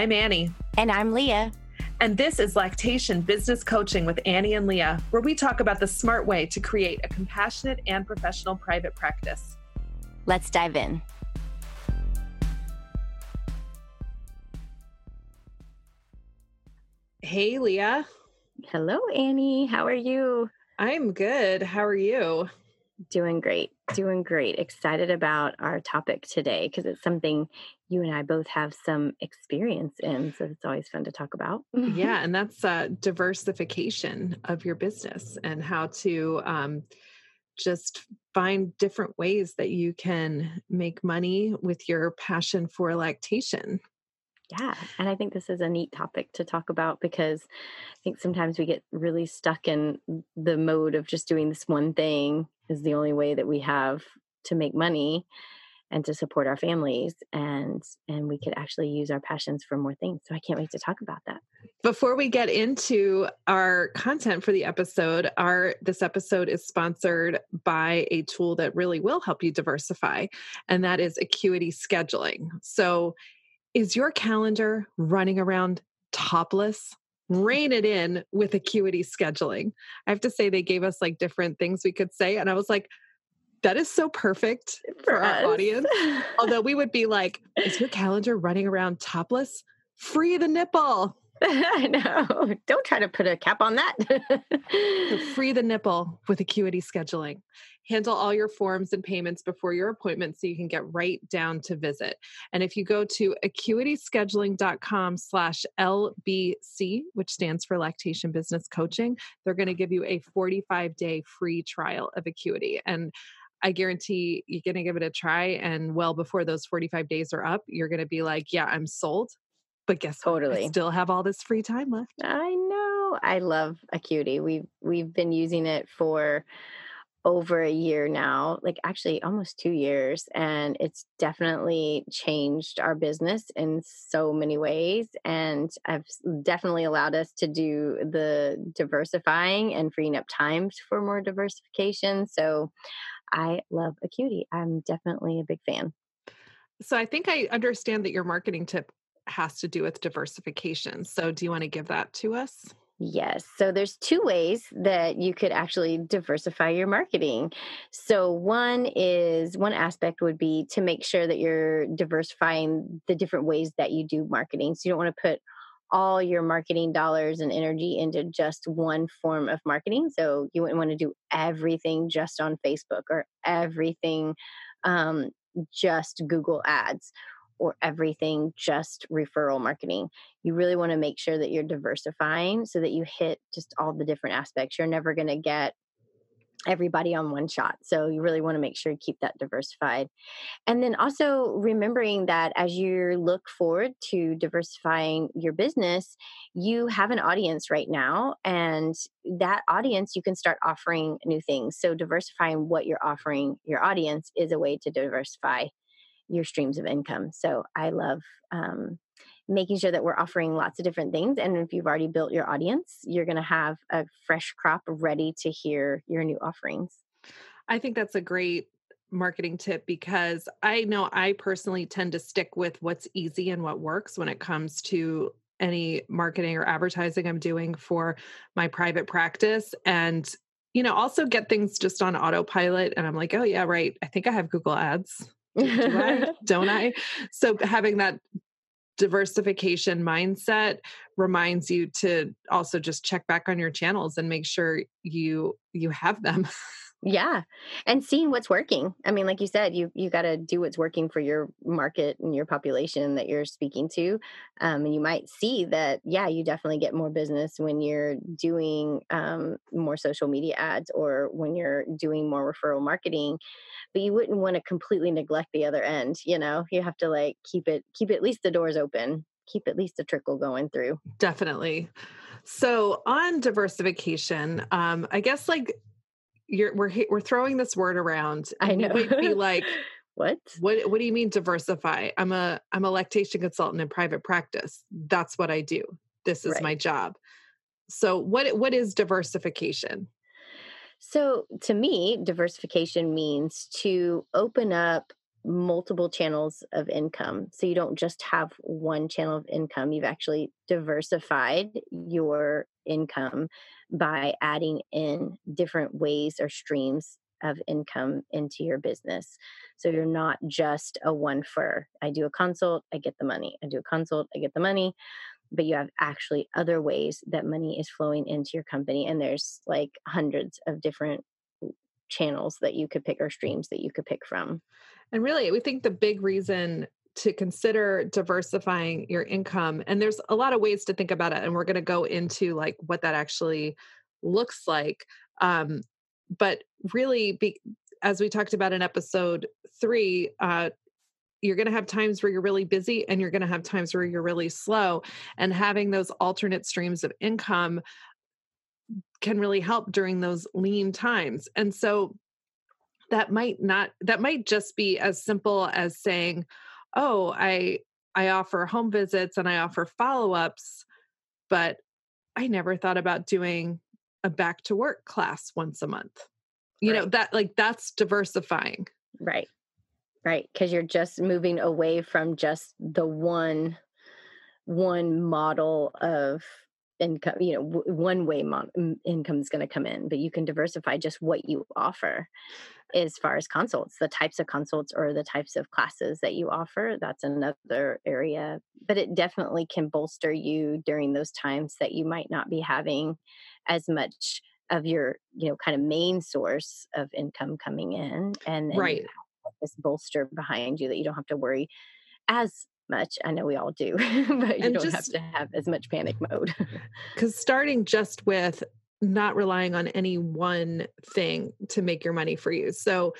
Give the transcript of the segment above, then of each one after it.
I'm Annie. And I'm Leah. And this is Lactation Business Coaching with Annie and Leah, where we talk about the smart way to create a compassionate and professional private practice. Let's dive in. Hey, Leah. Hello, Annie. How are you? I'm good. How are you? Doing great. Doing great. Excited about our topic today because it's something you and I both have some experience in. So it's always fun to talk about. yeah. And that's uh, diversification of your business and how to um, just find different ways that you can make money with your passion for lactation. Yeah. And I think this is a neat topic to talk about because I think sometimes we get really stuck in the mode of just doing this one thing is the only way that we have to make money and to support our families and and we could actually use our passions for more things so i can't wait to talk about that before we get into our content for the episode our this episode is sponsored by a tool that really will help you diversify and that is acuity scheduling so is your calendar running around topless rein it in with acuity scheduling. I have to say, they gave us like different things we could say. And I was like, that is so perfect for, for our audience. Although we would be like, is your calendar running around topless? Free the nipple. I know. Don't try to put a cap on that. so free the nipple with Acuity scheduling. Handle all your forms and payments before your appointment so you can get right down to visit. And if you go to acuityscheduling.com slash LBC, which stands for Lactation Business Coaching, they're going to give you a 45 day free trial of Acuity. And I guarantee you're going to give it a try. And well before those 45 days are up, you're going to be like, yeah, I'm sold. But guess totally what? I still have all this free time left. I know. I love Acuity. We've we've been using it for over a year now, like actually almost two years. And it's definitely changed our business in so many ways. And I've definitely allowed us to do the diversifying and freeing up time for more diversification. So I love Acuity. I'm definitely a big fan. So I think I understand that your marketing tip has to do with diversification. So, do you want to give that to us? Yes. So there's two ways that you could actually diversify your marketing. So one is one aspect would be to make sure that you're diversifying the different ways that you do marketing. So you don't want to put all your marketing dollars and energy into just one form of marketing. So you wouldn't want to do everything just on Facebook or everything um, just Google ads or everything just referral marketing. You really want to make sure that you're diversifying so that you hit just all the different aspects. You're never going to get everybody on one shot. So you really want to make sure you keep that diversified. And then also remembering that as you look forward to diversifying your business, you have an audience right now and that audience you can start offering new things. So diversifying what you're offering your audience is a way to diversify your streams of income. So I love um, making sure that we're offering lots of different things. And if you've already built your audience, you're going to have a fresh crop ready to hear your new offerings. I think that's a great marketing tip because I know I personally tend to stick with what's easy and what works when it comes to any marketing or advertising I'm doing for my private practice. And you know, also get things just on autopilot. And I'm like, oh, yeah, right. I think I have Google Ads. Do I? Don't I? So having that diversification mindset reminds you to also just check back on your channels and make sure you you have them yeah and seeing what's working. I mean like you said you you got to do what's working for your market and your population that you're speaking to um, and you might see that yeah you definitely get more business when you're doing um, more social media ads or when you're doing more referral marketing but you wouldn't want to completely neglect the other end you know? You have to like keep it keep at least the doors open keep at least a trickle going through. Definitely. So on diversification um i guess like you're we're we're throwing this word around i know you might be like what? What what do you mean diversify? I'm a i'm a lactation consultant in private practice. That's what i do. This is right. my job. So what what is diversification? So, to me, diversification means to open up multiple channels of income. So, you don't just have one channel of income, you've actually diversified your income by adding in different ways or streams of income into your business. So you're not just a one for I do a consult, I get the money. I do a consult, I get the money but you have actually other ways that money is flowing into your company and there's like hundreds of different channels that you could pick or streams that you could pick from and really we think the big reason to consider diversifying your income and there's a lot of ways to think about it and we're going to go into like what that actually looks like um, but really be, as we talked about in episode three uh, you're going to have times where you're really busy and you're going to have times where you're really slow and having those alternate streams of income can really help during those lean times and so that might not that might just be as simple as saying oh i i offer home visits and i offer follow-ups but i never thought about doing a back to work class once a month. You right. know that like that's diversifying. Right. Right because you're just moving away from just the one one model of income you know w- one way mon- income is going to come in but you can diversify just what you offer as far as consults the types of consults or the types of classes that you offer that's another area but it definitely can bolster you during those times that you might not be having as much of your you know kind of main source of income coming in and, and right this bolster behind you that you don't have to worry as much. I know we all do, but you and don't just, have to have as much panic mode. Because starting just with not relying on any one thing to make your money for you. So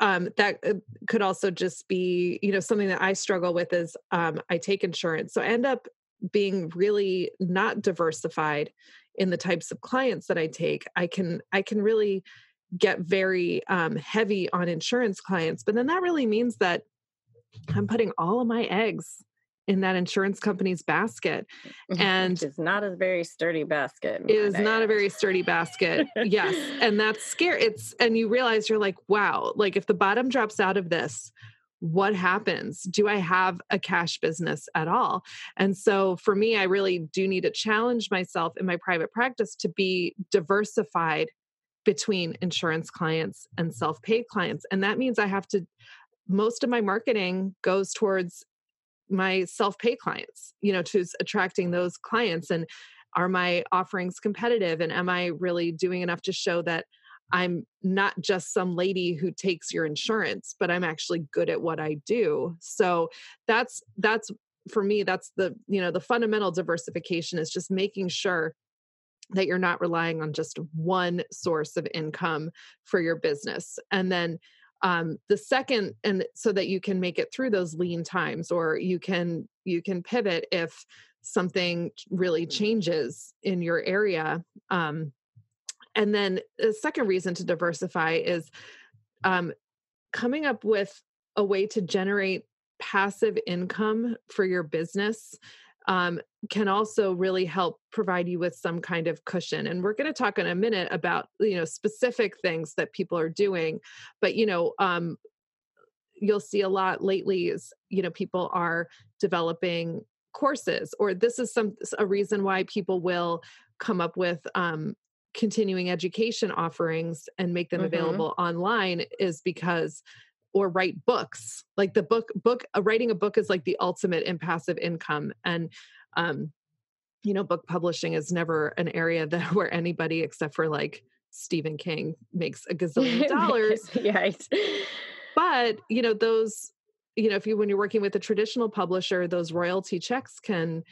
um, that uh, could also just be, you know, something that I struggle with is um, I take insurance. So I end up being really not diversified in the types of clients that I take. I can I can really get very um, heavy on insurance clients. But then that really means that I'm putting all of my eggs in that insurance company's basket mm-hmm, and it's not a very sturdy basket it is not a very sturdy basket yes and that's scary it's and you realize you're like wow like if the bottom drops out of this what happens? Do i have a cash business at all? And so for me i really do need to challenge myself in my private practice to be diversified between insurance clients and self-paid clients and that means i have to most of my marketing goes towards my self-pay clients you know to attracting those clients and are my offerings competitive and am i really doing enough to show that i'm not just some lady who takes your insurance but i'm actually good at what i do? So that's that's for me that's the you know the fundamental diversification is just making sure that you're not relying on just one source of income for your business and then um, the second and so that you can make it through those lean times or you can you can pivot if something really changes in your area um, and then the second reason to diversify is um, coming up with a way to generate passive income for your business um, can also really help provide you with some kind of cushion and we're going to talk in a minute about you know specific things that people are doing but you know um, you'll see a lot lately is you know people are developing courses or this is some a reason why people will come up with um, continuing education offerings and make them mm-hmm. available online is because or write books. Like the book book uh, writing a book is like the ultimate in passive income and um you know book publishing is never an area that where anybody except for like stephen king makes a gazillion dollars. Right but you know those you know if you when you're working with a traditional publisher those royalty checks can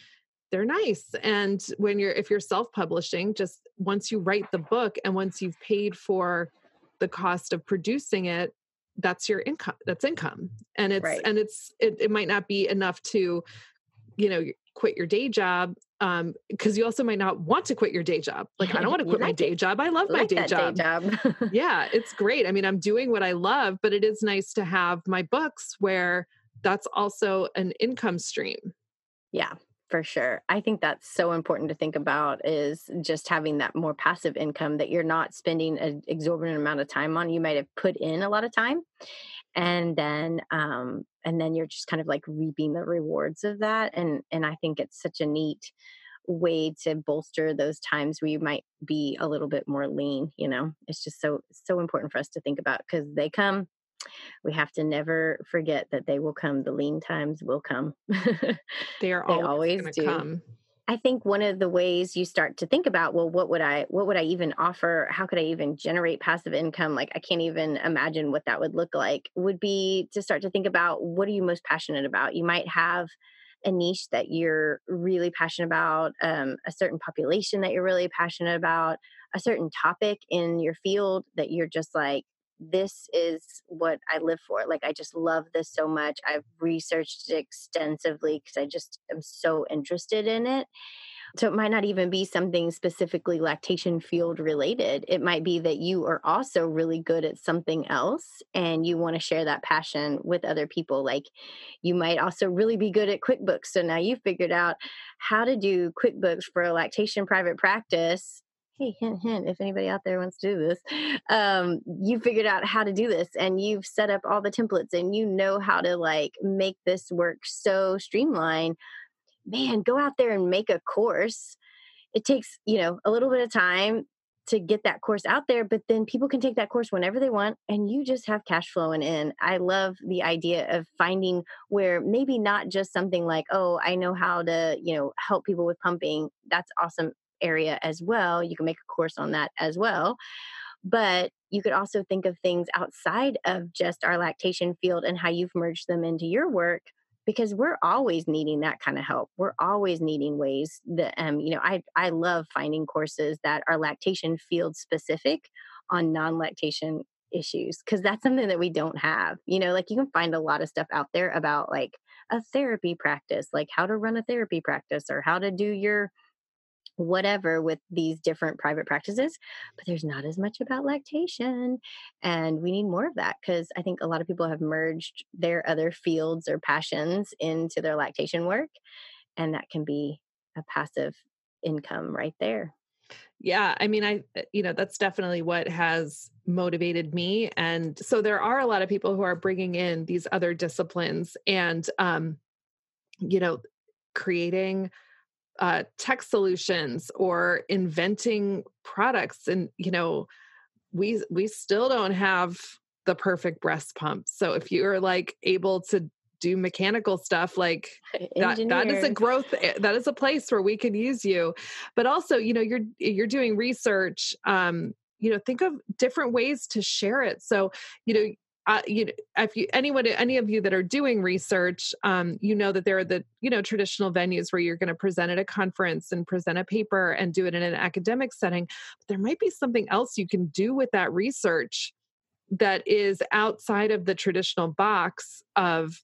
they're nice. And when you're if you're self-publishing just once you write the book and once you've paid for the cost of producing it that's your income that's income and it's right. and it's it, it might not be enough to you know quit your day job um because you also might not want to quit your day job like i don't want to quit like my day it. job i love my day job, day job. yeah it's great i mean i'm doing what i love but it is nice to have my books where that's also an income stream yeah for sure. I think that's so important to think about is just having that more passive income that you're not spending an exorbitant amount of time on. You might have put in a lot of time and then um and then you're just kind of like reaping the rewards of that and and I think it's such a neat way to bolster those times where you might be a little bit more lean, you know. It's just so so important for us to think about cuz they come we have to never forget that they will come. The lean times will come. they are always, always do. Come. I think one of the ways you start to think about, well, what would I, what would I even offer? How could I even generate passive income? Like I can't even imagine what that would look like. Would be to start to think about what are you most passionate about? You might have a niche that you're really passionate about, um, a certain population that you're really passionate about, a certain topic in your field that you're just like, this is what I live for. Like, I just love this so much. I've researched it extensively because I just am so interested in it. So, it might not even be something specifically lactation field related. It might be that you are also really good at something else and you want to share that passion with other people. Like, you might also really be good at QuickBooks. So, now you've figured out how to do QuickBooks for a lactation private practice hey, hint, hint, if anybody out there wants to do this, um, you figured out how to do this and you've set up all the templates and you know how to like make this work so streamlined. Man, go out there and make a course. It takes, you know, a little bit of time to get that course out there, but then people can take that course whenever they want and you just have cash flowing in. I love the idea of finding where maybe not just something like, oh, I know how to, you know, help people with pumping. That's awesome area as well. You can make a course on that as well. But you could also think of things outside of just our lactation field and how you've merged them into your work because we're always needing that kind of help. We're always needing ways that um you know I I love finding courses that are lactation field specific on non-lactation issues because that's something that we don't have. You know, like you can find a lot of stuff out there about like a therapy practice, like how to run a therapy practice or how to do your whatever with these different private practices but there's not as much about lactation and we need more of that because i think a lot of people have merged their other fields or passions into their lactation work and that can be a passive income right there. Yeah i mean i uh, you know that's definitely what has motivated me and so there are a lot of people who are bringing in these other disciplines and um you know creating uh, tech solutions or inventing products and you know we we still don't have the perfect breast pump. So if you're like able to do mechanical stuff like that, that is a growth eh, that is a place where we could use you. But also you know you're you're doing research um you know think of different ways to share it. So you know you know, if you anyone any of you that are doing research, um, you know that there are the you know traditional venues where you're going to present at a conference and present a paper and do it in an academic setting. But there might be something else you can do with that research that is outside of the traditional box of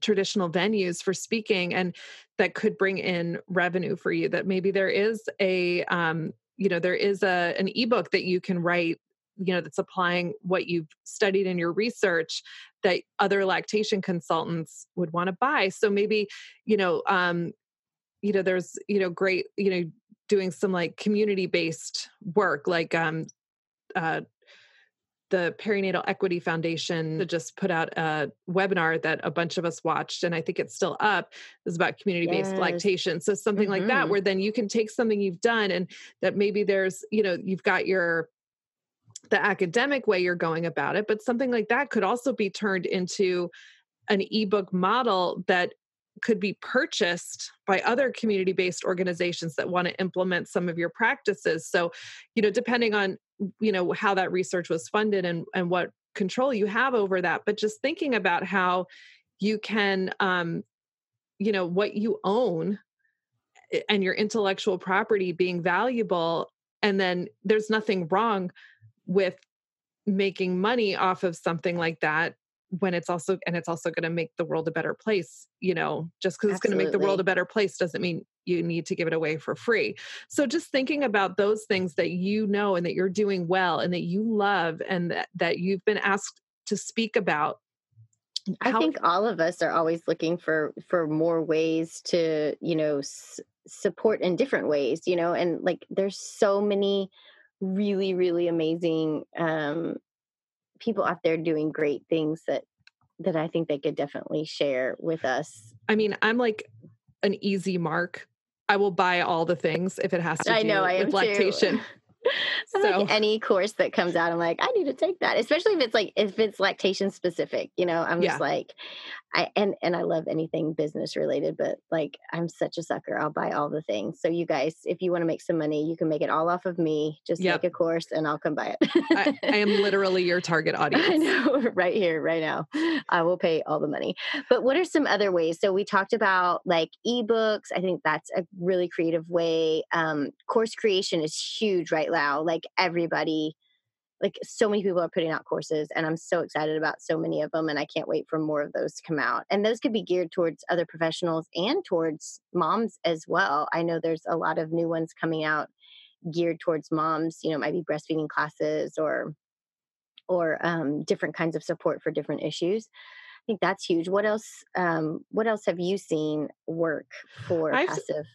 traditional venues for speaking and that could bring in revenue for you that maybe there is a um, you know there is a an ebook that you can write you know that's applying what you've studied in your research that other lactation consultants would want to buy so maybe you know um you know there's you know great you know doing some like community based work like um uh the Perinatal Equity Foundation just put out a webinar that a bunch of us watched, and I think it's still up. It's about community based yes. lactation. So something mm-hmm. like that, mm-hmm. where then you can take something you've done, and that maybe there's, you know, you've got your the academic way you're going about it, but something like that could also be turned into an ebook model that could be purchased by other community based organizations that want to implement some of your practices. So you know depending on you know how that research was funded and and what control you have over that but just thinking about how you can um you know what you own eh, and your intellectual property being valuable and then there's nothing wrong with making money off of something like that when it's also and it's also going to make the world a better place you know just because it's going to make the world a better place doesn't mean you need to give it away for free. So just thinking about those things that you know and that you're doing well and that you love and that, that you've been asked to speak about I think all of us are always looking for for more ways to, you know, s- support in different ways, you know, and like there's so many really really amazing um people out there doing great things that that I think they could definitely share with us. I mean, I'm like an easy mark. I will buy all the things if it has to I do know, I with lactation. so like any course that comes out, I'm like, I need to take that. Especially if it's like if it's lactation specific, you know, I'm just like I and and I love anything business related, but like I'm such a sucker. I'll buy all the things. So you guys, if you want to make some money, you can make it all off of me. Just yep. make a course and I'll come buy it. I, I, am literally your target audience. I know, right here, right now. I will pay all the money. But what are some other ways? So we talked about like ebooks. I think that's a really creative way. Um, course creation is huge right now. Like everybody like so many people are putting out courses and i'm so excited about so many of them and i can't wait for more of those to come out and those could be geared towards other professionals and towards moms as well. I know there's a lot of new ones coming out geared towards moms you know might be breastfeeding classes or or um, different kinds of support for different issues. I think that's huge. What else um, what else have you seen work for I've, passive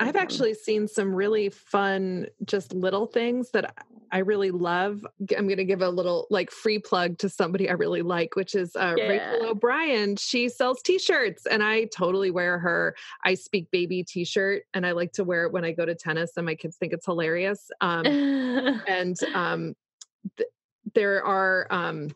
I've actually seen some really fun, just little things that I really love. I'm going to give a little like free plug to somebody I really like, which is uh, yeah. Rachel O'Brien. She sells t-shirts, and I totally wear her "I Speak Baby" t-shirt, and I like to wear it when I go to tennis, and my kids think it's hilarious. Um, and um, th- there are um,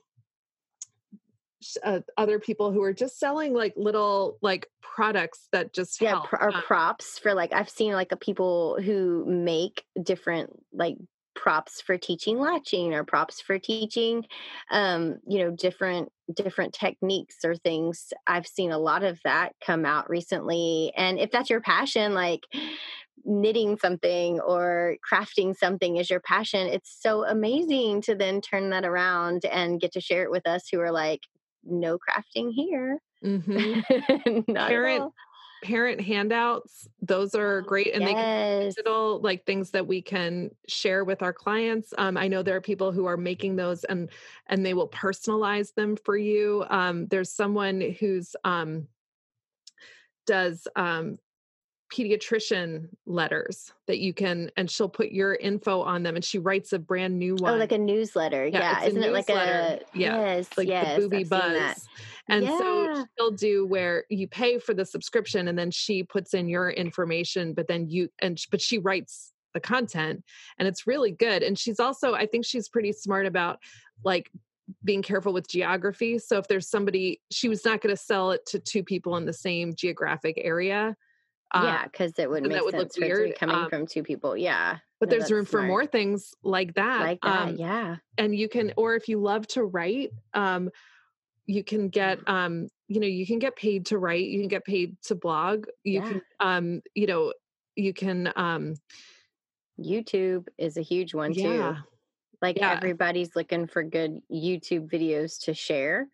uh, other people who are just selling like little like products that just yeah help. or um, props for like I've seen like a people who make different like props for teaching latching or props for teaching um you know different different techniques or things i've seen a lot of that come out recently and if that's your passion like knitting something or crafting something is your passion it's so amazing to then turn that around and get to share it with us who are like no crafting here. Mm-hmm. parent parent handouts those are great and yes. they can be digital like things that we can share with our clients um, i know there are people who are making those and and they will personalize them for you um, there's someone who's um, does um, pediatrician letters that you can and she'll put your info on them and she writes a brand new oh, one. Oh, like a newsletter. Yeah. yeah. Isn't it like a yeah, yes, like yes, the booby buzz. And yeah. so she'll do where you pay for the subscription and then she puts in your information, but then you and but she writes the content and it's really good. And she's also, I think she's pretty smart about like being careful with geography. So if there's somebody, she was not going to sell it to two people in the same geographic area Yeah, because it would make would sense to be coming um, from two people. Yeah. But no, there's room smart. for more things like that. Like that, um, yeah. And you can, or if you love to write, um, you can get um you know you can get paid to write you can get paid to blog you yeah. can um you know you can um youtube is a huge one yeah. too like yeah. everybody's looking for good youtube videos to share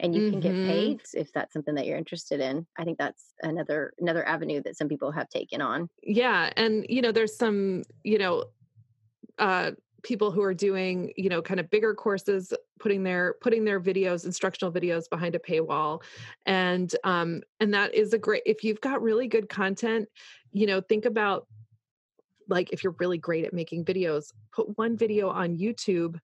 and you mm-hmm. can get mm-hmm. paid if that's something that you're interested in i think that's another another avenue that some people have taken on yeah and you know there's some you know uh people who are doing you know kind of bigger courses putting their putting their videos instructional videos behind a paywall and um and that is a great if you've got really good content you know think about like if you're really great at making videos put one video on youtube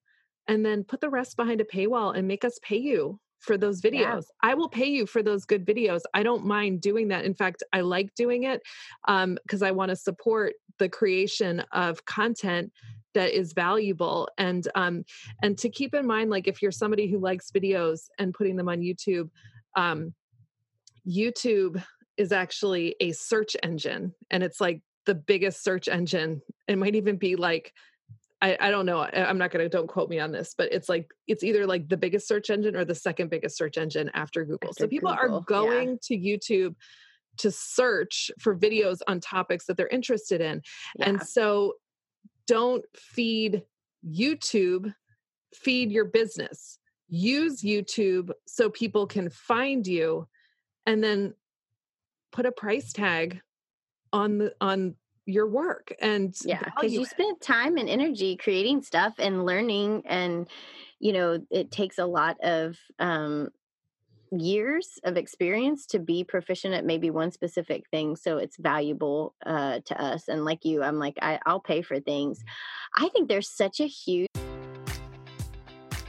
and then put the rest behind a paywall and make us pay you for those videos. Yeah. I will pay you for those good videos. I don't mind doing that. In fact, I like doing it because um, I want to support the creation of content that is valuable and um and to keep in mind like if you're somebody who likes videos and putting them on youtube um youtube is actually a search engine and it's like the biggest search engine it might even be like I, I don't know i'm not gonna don't quote me on this but it's like it's either like the biggest search engine or the second biggest search engine after google after so people google, are going yeah. to youtube to search for videos on topics that they're interested in yeah. and so don't feed YouTube, feed your business. Use YouTube so people can find you and then put a price tag on the on your work and yeah because you spend time and energy creating stuff and learning and you know it takes a lot of um years of experience to be proficient at maybe one specific thing so it's valuable uh, to us and like you i'm like I, i'll pay for things. I think there's such a huge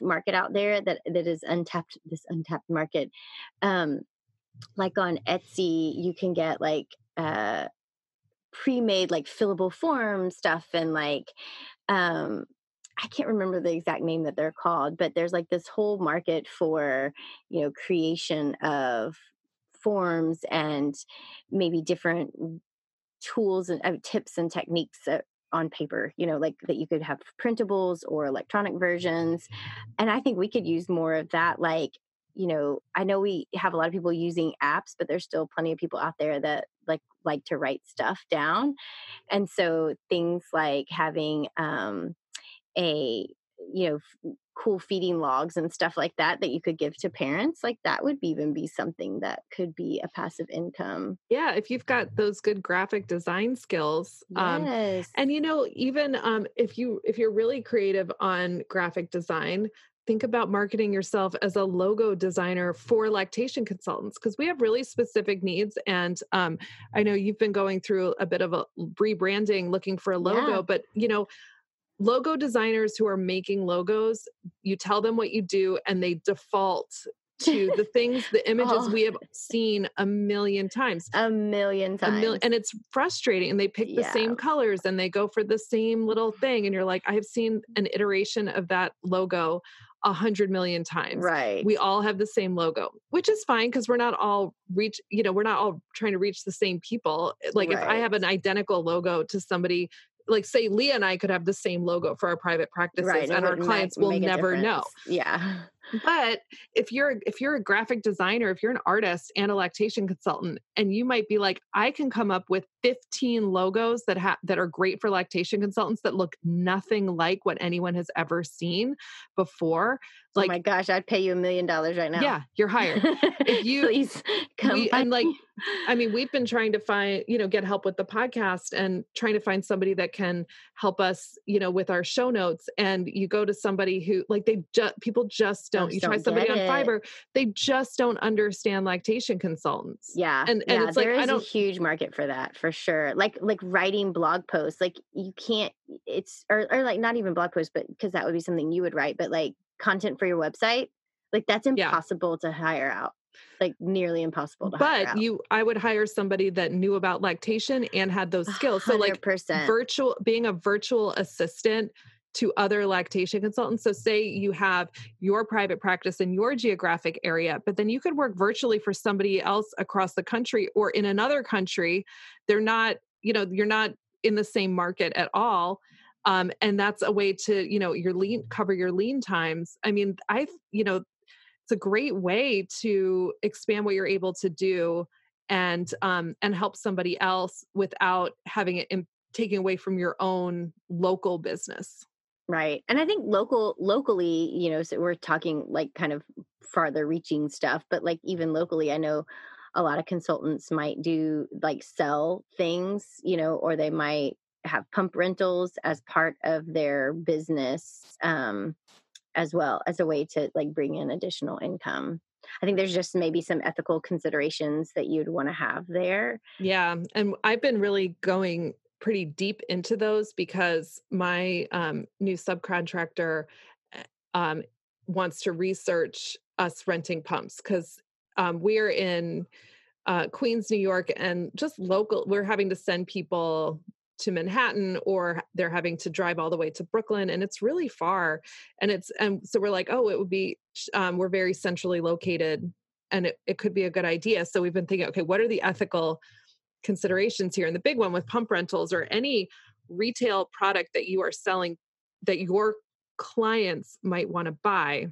market out there that that is untapped this untapped market. Um like on etsy you can get like uh pre-made like fillable form stuff and like um I can't remember the exact name that they're called, but there's like this whole market for, you know, creation of forms and maybe different tools and uh, tips and techniques that on paper, you know, like that you could have printables or electronic versions. And I think we could use more of that. Like, you know, I know we have a lot of people using apps, but there's still plenty of people out there that like like to write stuff down. And so things like having um a you know cool feeding logs and stuff like that that you could give to parents like that would even be something that could be a passive income yeah if you've got those good graphic design skills um, yes. um, and you know even um, if you if you're really creative on graphic design think about marketing yourself as a logo designer for lactation consultants because we have really specific needs and um, i know you've been going through a bit of a rebranding looking for a logo yeah. but you know logo designers who are making logos, you tell them what you do and they default to the things, the images oh. we have seen a million times. A million times. A mil- and it's frustrating. And they pick yeah. the same colors and they go for the same little thing. And you're like, I have seen an iteration of that logo a hundred million times. Right. We all have the same logo, which is fine because we're not all reach, you know, we're not all trying to reach the same people. Like right. if I have an identical logo to somebody like say Leah and I could have the same logo for our private practices right, and our clients will never know. Yeah. But if you're if you're a graphic designer, if you're an artist and a lactation consultant and you might be like I can come up with 15 logos that have that are great for lactation consultants that look nothing like what anyone has ever seen before. Oh like, oh my gosh, I'd pay you a million dollars right now. Yeah, you're hired. If you please come we, and like, I mean, we've been trying to find, you know, get help with the podcast and trying to find somebody that can help us, you know, with our show notes. And you go to somebody who, like, they just people just don't. you try somebody on Fiverr, they just don't understand lactation consultants. Yeah, and and yeah, it's like I don't. a huge market for that for sure. Like like writing blog posts, like you can't. It's or or like not even blog posts, but because that would be something you would write, but like content for your website like that's impossible yeah. to hire out like nearly impossible to but you i would hire somebody that knew about lactation and had those skills 100%. so like virtual being a virtual assistant to other lactation consultants. So say you have your private practice in your geographic area but then you could work virtually for somebody else across the country or in another country. They're not you know you're not in the same market at all um, and that's a way to you know your lean cover your lean times. I mean i you know it's a great way to expand what you're able to do and um, and help somebody else without having it in, taking away from your own local business right and i think local locally you know so we're talking like kind of farther reaching stuff but like even locally i know a lot of consultants might do like sell things you know or they might have pump rentals as part of their business um, as well as a way to like bring in additional income. I think there's just maybe some ethical considerations that you'd want to have there. Yeah. And I've been really going pretty deep into those because my um, new subcontractor eh, um, wants to research us renting pumps because um, we're in uh, Queens, New York, and just local. We're having to send people to Manhattan or they're having to drive all the way to Brooklyn and it's really far and it's and so we're like oh it would be um, we're very centrally located and it, it could be a good idea so we've been thinking okay what are the ethical considerations here and the big one with pump rentals or any retail product that you are selling that your clients might want to buy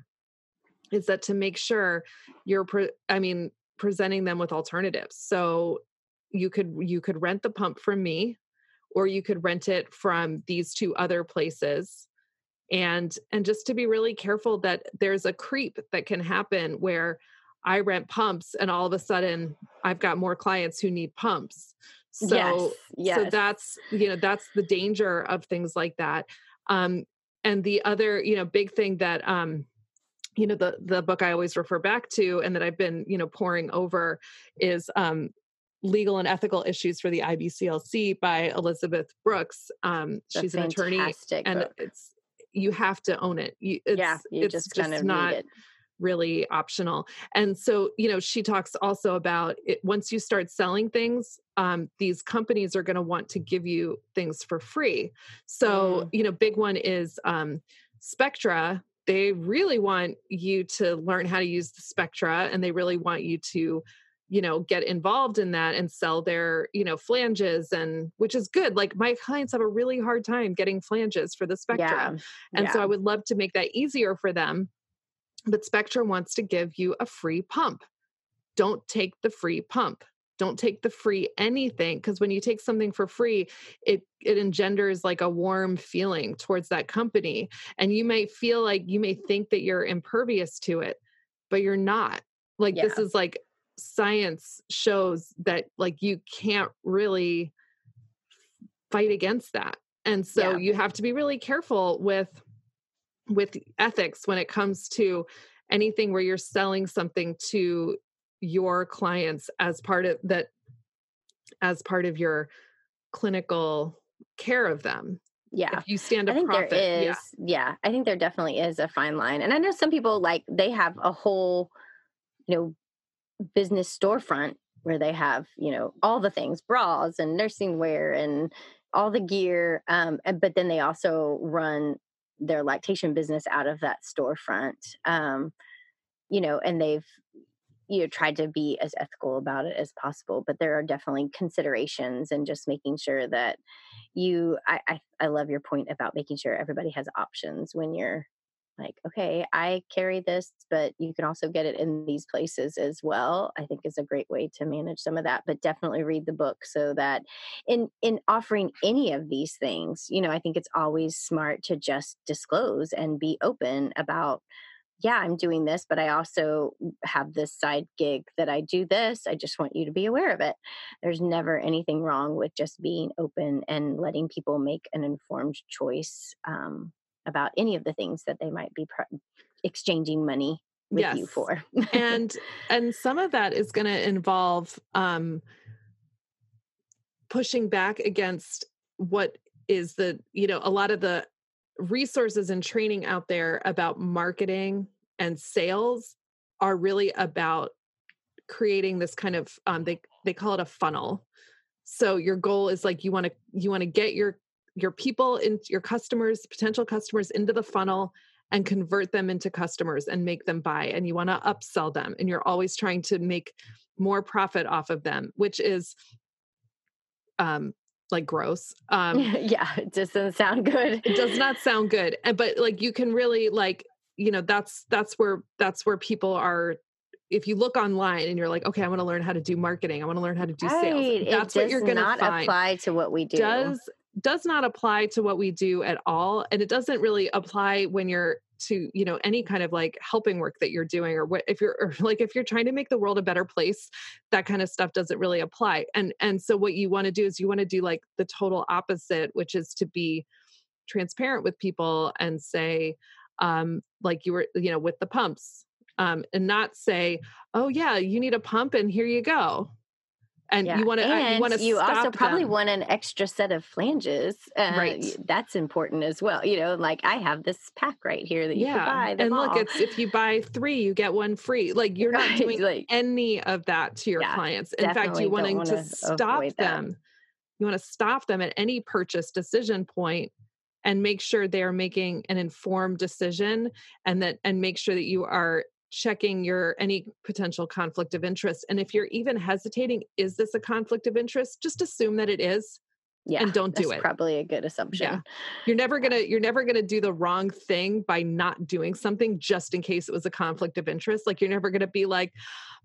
is that to make sure you're pre- i mean presenting them with alternatives. So you could you could rent the pump from me or you could rent it from these two other places and and just to be really careful that there's a creep that can happen where i rent pumps and all of a sudden i've got more clients who need pumps so yes, yes. so that's you know that's the danger of things like that um and the other you know big thing that um you know the the book i always refer back to and that i've been you know pouring over is um legal and ethical issues for the IBCLC by Elizabeth Brooks. Um, she's an attorney, and it's you have to own it. You, it's, yeah, you it's just, just kind of not really optional. And so, you know, she talks also about it. Once you start selling things, um, these companies are going to want to give you things for free. So, mm. you know, big one is um, Spectra. They really want you to learn how to use the Spectra, and they really want you to you know get involved in that and sell their you know flanges and which is good like my clients have a really hard time getting flanges for the Spectra Yeah. and so i would love to make that easier for them but Spectra wants to give you a free pump. Don't take the free pump. Don't take the free anything because when you take something for free it it engenders like a warm feeling towards that company and you may feel like you may think that you're impervious to it but you're not. Like this is like science shows that like you can't really fight against that and so Yeah. you have to be really careful with with ethics when it comes to anything where you're selling something to your clients as part of that as part of your clinical care of them Yeah. if you stand to I think profit there yeah yeah. I think there definitely is a fine line. And I know some people like they have a whole, you know, business storefront where they have, you know, all the things, bras and nursing wear and all the gear. Um, but then they also run their lactation business out of that storefront. Um, you know, and they've you know tried to be as ethical about it as possible but there are definitely considerations and just making sure that you I, I i love your point about making sure everybody has options when you're like okay i carry this but you can also get it in these places as well i think is a great way to manage some of that but definitely read the book so that in in offering any of these things you know i think it's always smart to just disclose and be open about yeah, I'm doing this, but I also have this side gig that I do this. I just want you to be aware of it. There's never anything wrong with just being open and letting people make an informed choice um, about any of the things that they might be pr- exchanging money with you for. and and some of that is going to involve um pushing back against what is the you know a lot of the resources and training out there about marketing and sales are really about creating this kind of um they they call it a funnel so your goal is like you want to you want to get your your people in your customers potential customers into the funnel and convert them into customers and make them buy and you want to upsell them and you're always trying to make more profit off of them which is um like gross um yeah, it doesn't sound good. it does not sound good and but like you can really like you know that's that's where that's where people are if you look online and you're like okay i want to learn how to do marketing i want to learn how to do sales that's what you're going to not find apply to what we do. does does not apply to what we do at all and it doesn't really apply when you're to you know any kind of like helping work that you're doing or what if you're like if you're trying to make the world a better place that kind of stuff doesn't really apply and and so what you want to do is you want to do like the total opposite which is to be transparent with people and say um like you were you know with the pumps um and not say oh yeah you need a pump and here you go and Yeah, you want to uh, you want to you also probably them. want an extra set of flanges. Uh, Right. That's important as well. You know, like I have this pack right here that you can buy. and look, all. it's if you buy three, you get one free. Like you're not doing like- any of that to your Yeah, clients. In fact, you want don't to stop them. You want to stop them at any purchase decision point and make sure they are making an informed decision and that and make sure that you are checking your any potential conflict of interest and if you're even hesitating is this a conflict of interest? Just assume that it is yeah, and don't do it. Probably a good assumption. you're never gonna you're never gonna do the wrong thing by not doing something just in case it was a conflict of interest. Like you're never gonna be like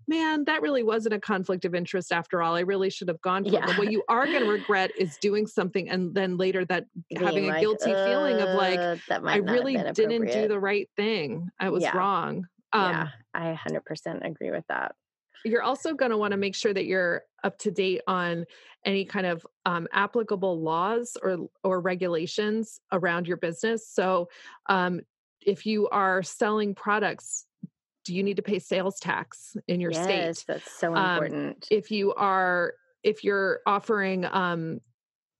man that really wasn't a conflict of interest after all. I really should have gone for it. But what you are gonna regret is doing something and then later that having Being a like, guilty feeling of like "Uh, i really didn't do the right thing. I was Yeah. wrong um yeah, I 100% agree with that. you're also going to want to make sure that you're up to date on any kind of um, applicable laws or or regulations around your business. So, um, if you are selling products, do you need to pay sales tax in your yes, state? that's so Um, important. If you are if you're offering, um,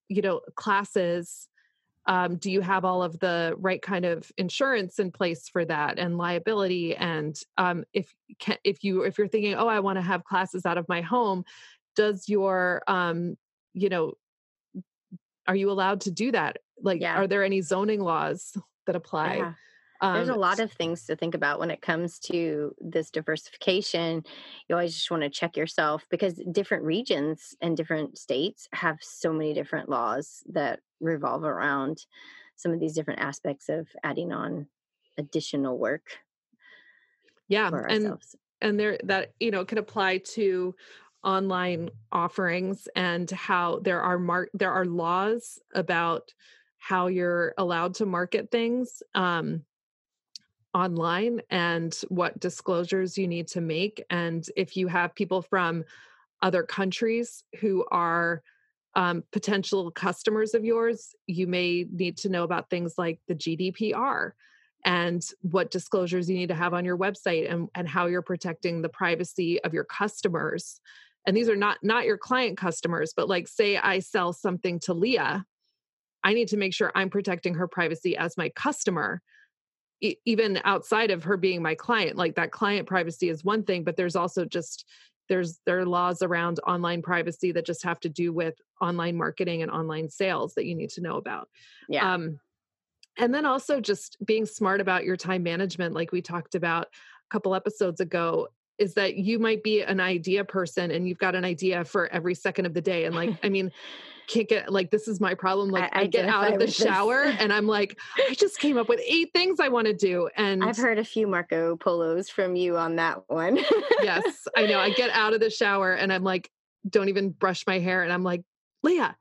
you know, classes. Um, do you have all of the right kind of insurance in place for that and liability and um, if can, if you if you're thinking oh i want to have classes out of my home does your um you know are you allowed to do that like Yeah. are there any zoning laws that apply yeah. Um, There's a lot of things to think about when it comes to this diversification. You always just want to check yourself because different regions and different states have so many different laws that revolve around some of these different aspects of adding on additional work. Yeah, and and there that you know can apply to online offerings and how there are mar- there are laws about how you're allowed to market things um, online and what disclosures you need to make and if you have people from other countries who are um, potential customers of yours you may need to know about things like the gdpr and what disclosures you need to have on your website and, and how you're protecting the privacy of your customers. And these are not not your client customers but like say i sell something to leah i need to make sure i'm protecting her privacy as my customer e- even outside of her being my client like that client privacy is one thing but there's also just there's there are laws around online privacy that just have to do with online marketing and online sales that you need to know about. Yeah. Um and then also just being smart about your time management like we talked about a couple episodes ago is that you might be an idea person and you've got an idea for every second of the day and like i mean can't get like this is my problem like i, I get out of the shower and i'm like i just came up with eight things i want to do and i've heard a few marco polos from you on that one. Yes i know i get out of the shower and i'm like don't even brush my hair and i'm like leah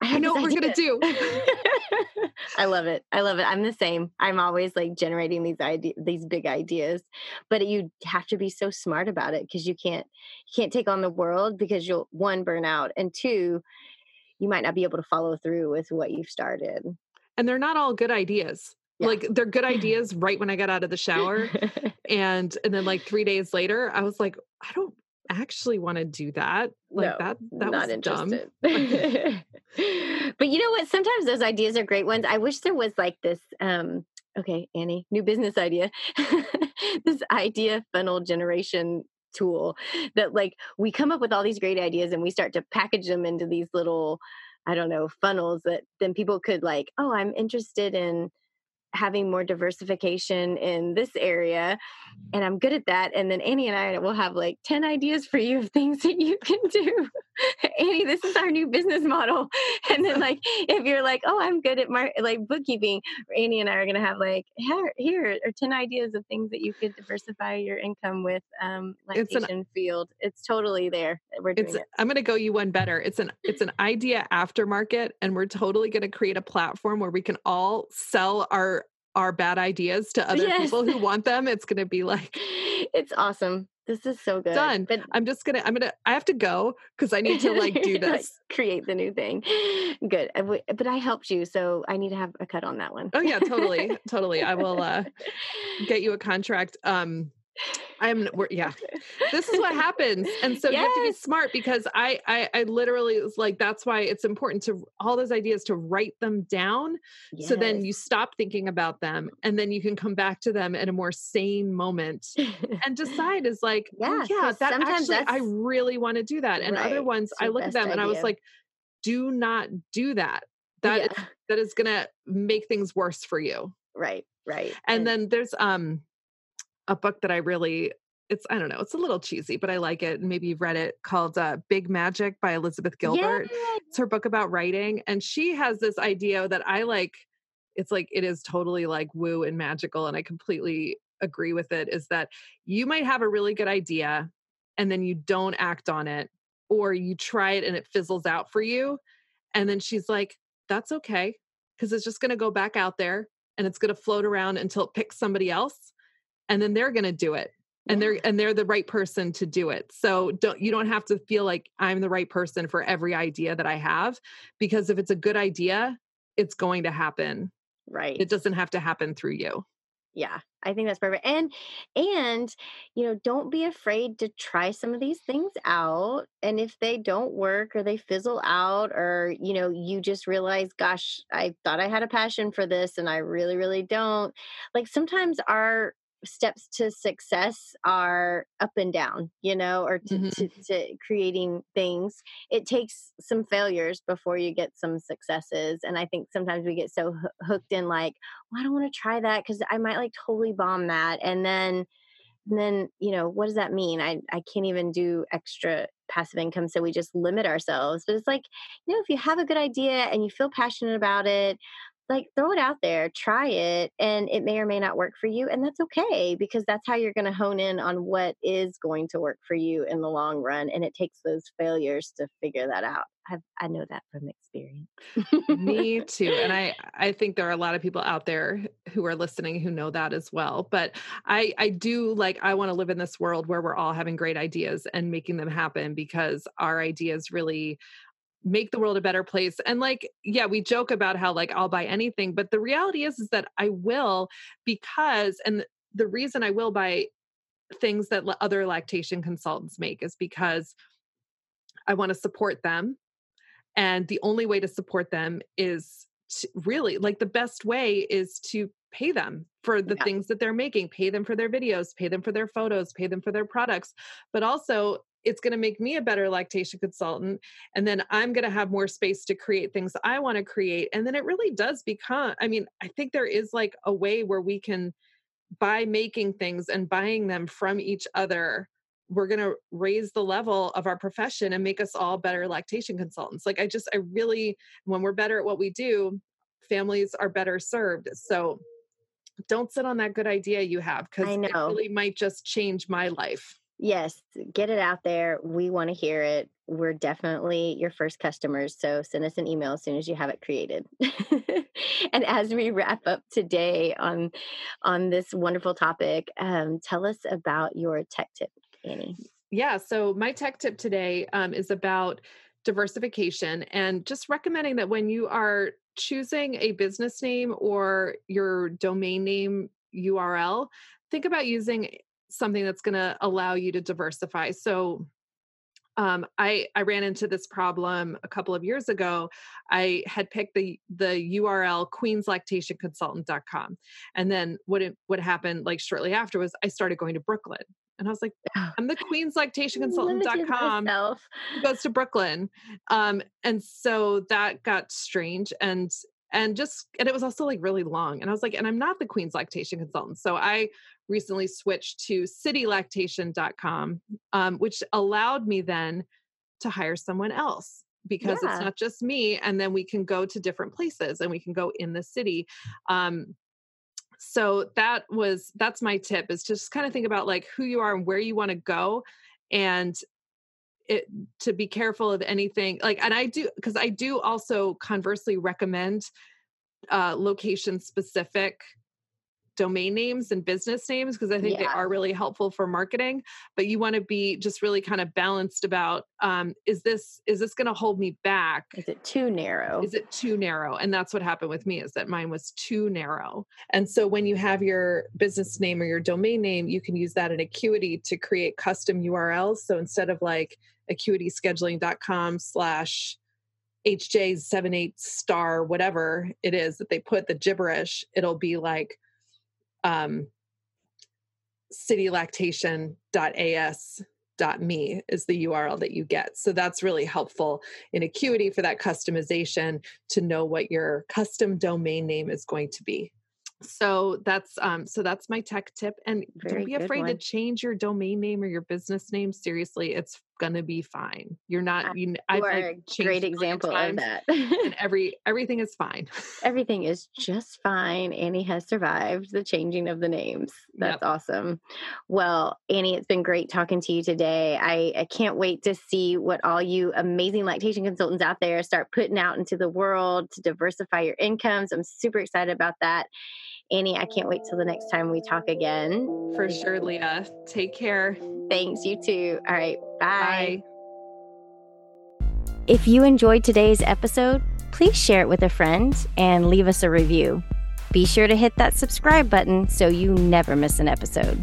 I, know what we're gonna do. I love it. I love it. I'm the same. I'm always like generating these ideas, these big ideas, but you have to be so smart about it because you can't you can't take on the world because you'll one burn out and two, you might not be able to follow through with what you've started. And they're not all good ideas. Yeah. Like they're good ideas right when I got out of the shower, and and then like three days later, I was like, I don't actually want to do that. Like no, that that not was interested. dumb. but you know what? Sometimes those ideas are great ones. I wish there was like this um okay, Annie, new business idea. this idea funnel generation tool that like we come up with all these great ideas and we start to package them into these little I don't know, funnels that then people could like, oh, I'm interested in having more diversification in this area and i'm good at that and then annie and i will have like 10 ideas for you of things that you can do. Annie this is our new business model. And then like if you're like oh i'm good at my like bookkeeping annie and i are going to have like here, here are 10 ideas of things that you could diversify your income with um lactation it's an, field. It's totally there we're doing it. i'm going to go you one better. It's an it's an idea aftermarket and we're totally going to create a platform where we can all sell our our bad ideas to other yes. people who want them, it's going to be like it's awesome. This is so good. Done. But I'm just gonna. I'm gonna. I have to go because I need to like do this. like create the new thing. Good. But I helped you, so I need to have a cut on that one. Oh yeah, totally, totally. I will uh get you a contract. Um, I'm yeah. This is what happens, and so yes. you have to be smart because I, I I literally was like that's why it's important to all those ideas to write them down, yes. so then you stop thinking about them, and then you can come back to them at a more sane moment and decide is like yeah, oh, yeah that actually I really want to do that, and right. other ones I look at them idea. and I was like, do not do that. That yeah. is, that is gonna make things worse for you. Right, right. And, and then there's um a book that I really it's I don't know, it's a little cheesy, but I like it. Maybe you've read it called uh, Big Magic by Elizabeth Gilbert. Yeah. It's her book about writing and she has this idea that I like it's like it is totally like woo and magical and I completely agree with it is that you might have a really good idea and then you don't act on it or you try it and it fizzles out for you and then she's like that's okay because it's just going to go back out there and it's going to float around until it picks somebody else and then they're going to do it and they're and they're the right person to do it. So don't you don't have to feel like i'm the right person for every idea that i have because if it's a good idea it's going to happen. Right. it doesn't have to happen through you. Yeah i think that's perfect and and you know don't be afraid to try some of these things out and if they don't work or they fizzle out or you know you just realize gosh i thought i had a passion for this and i really really don't like sometimes our steps to success are up and down, you know, or to, mm-hmm. to, to, creating things. It takes some failures before you get some successes. And I think sometimes we get so hooked in, like, well, I don't want to try that because I might like totally bomb that. And then, and then, you know, what does that mean? I, I can't even do extra passive income. So we just limit ourselves. But it's like, you know, if you have a good idea and you feel passionate about it, like throw it out there, try it, and it may or may not work for you. And that's okay because that's how you're going to hone in on what is going to work for you in the long run. And it takes those failures to figure that out. I've, I know that from experience. Me too. And I, I think there are a lot of people out there who are listening who know that as well. But I, I do like, I want to live in this world where we're all having great ideas and making them happen because our ideas really make the world a better place and like yeah we joke about how like i'll buy anything but the reality is is that i will because and the reason i will buy things that other lactation consultants make is because i want to support them and the only way to support them is to really like the best way is to pay them for the yeah. things that they're making pay them for their videos pay them for their photos pay them for their products but also it's going to make me a better lactation consultant and then i'm going to have more space to create things i want to create and then it really does become i mean i think there is like a way where we can by making things and buying them from each other we're going to raise the level of our profession and make us all better lactation consultants like i just i really when we're better at what we do families are better served so don't sit on that good idea you have because it really might just change my life Yes, get it out there. We want to hear it. We're definitely your first customers. So send us an email as soon as you have it created. and as we wrap up today on on this wonderful topic, um, tell us about your tech tip, Annie. Yeah. So my tech tip today um, is about diversification and just recommending that when you are choosing a business name or your domain name URL, think about using something that's going to allow you to diversify. So um, I I ran into this problem a couple of years ago. I had picked the the URL queenslactationconsultant.com, and then what it, what happened like shortly after was I started going to Brooklyn, and I was like, I'm the queenslactationconsultant.com goes to Brooklyn, um, and so that got strange and and just and it was also like really long and i was like and i'm not the queen's lactation consultant so i recently switched to citylactation.com um, which allowed me then to hire someone else because yeah. it's not just me and then we can go to different places and we can go in the city um, so that was that's my tip is to just kind of think about like who you are and where you want to go and it to be careful of anything like and i do because i do also conversely recommend uh location specific domain names and business names because I think yeah. they are really helpful for marketing. But you want to be just really kind of balanced about um, is this is this going to hold me back? Is it too narrow? Is it too narrow? And that's what happened with me is that mine was too narrow. And so when you have your business name or your domain name, you can use that in Acuity to create custom URLs. So instead of like acuityscheduling.com slash HJ78 star, whatever it is that they put the gibberish, it'll be like um, citylactation.as.me is the URL that you get. So that's really helpful in Acuity for that customization to know what your custom domain name is going to be so that's um so that's my tech tip and Very don't be afraid one. to change your domain name or your business name seriously it's gonna be fine. You're not you, I've like a great example of that. and every everything is fine. Everything is just fine. Annie has survived the changing of the names. That's yep. awesome. Well annie it's been great talking to you today. I, I can't wait to see what all you amazing lactation consultants out there start putting out into the world to diversify your incomes. I'm super excited about that Annie, I can't wait till the next time we talk again. For sure, Leah. Take care. Thanks, you too. All right, bye. bye. If you enjoyed today's episode, please share it with a friend and leave us a review. Be sure to hit that subscribe button so you never miss an episode.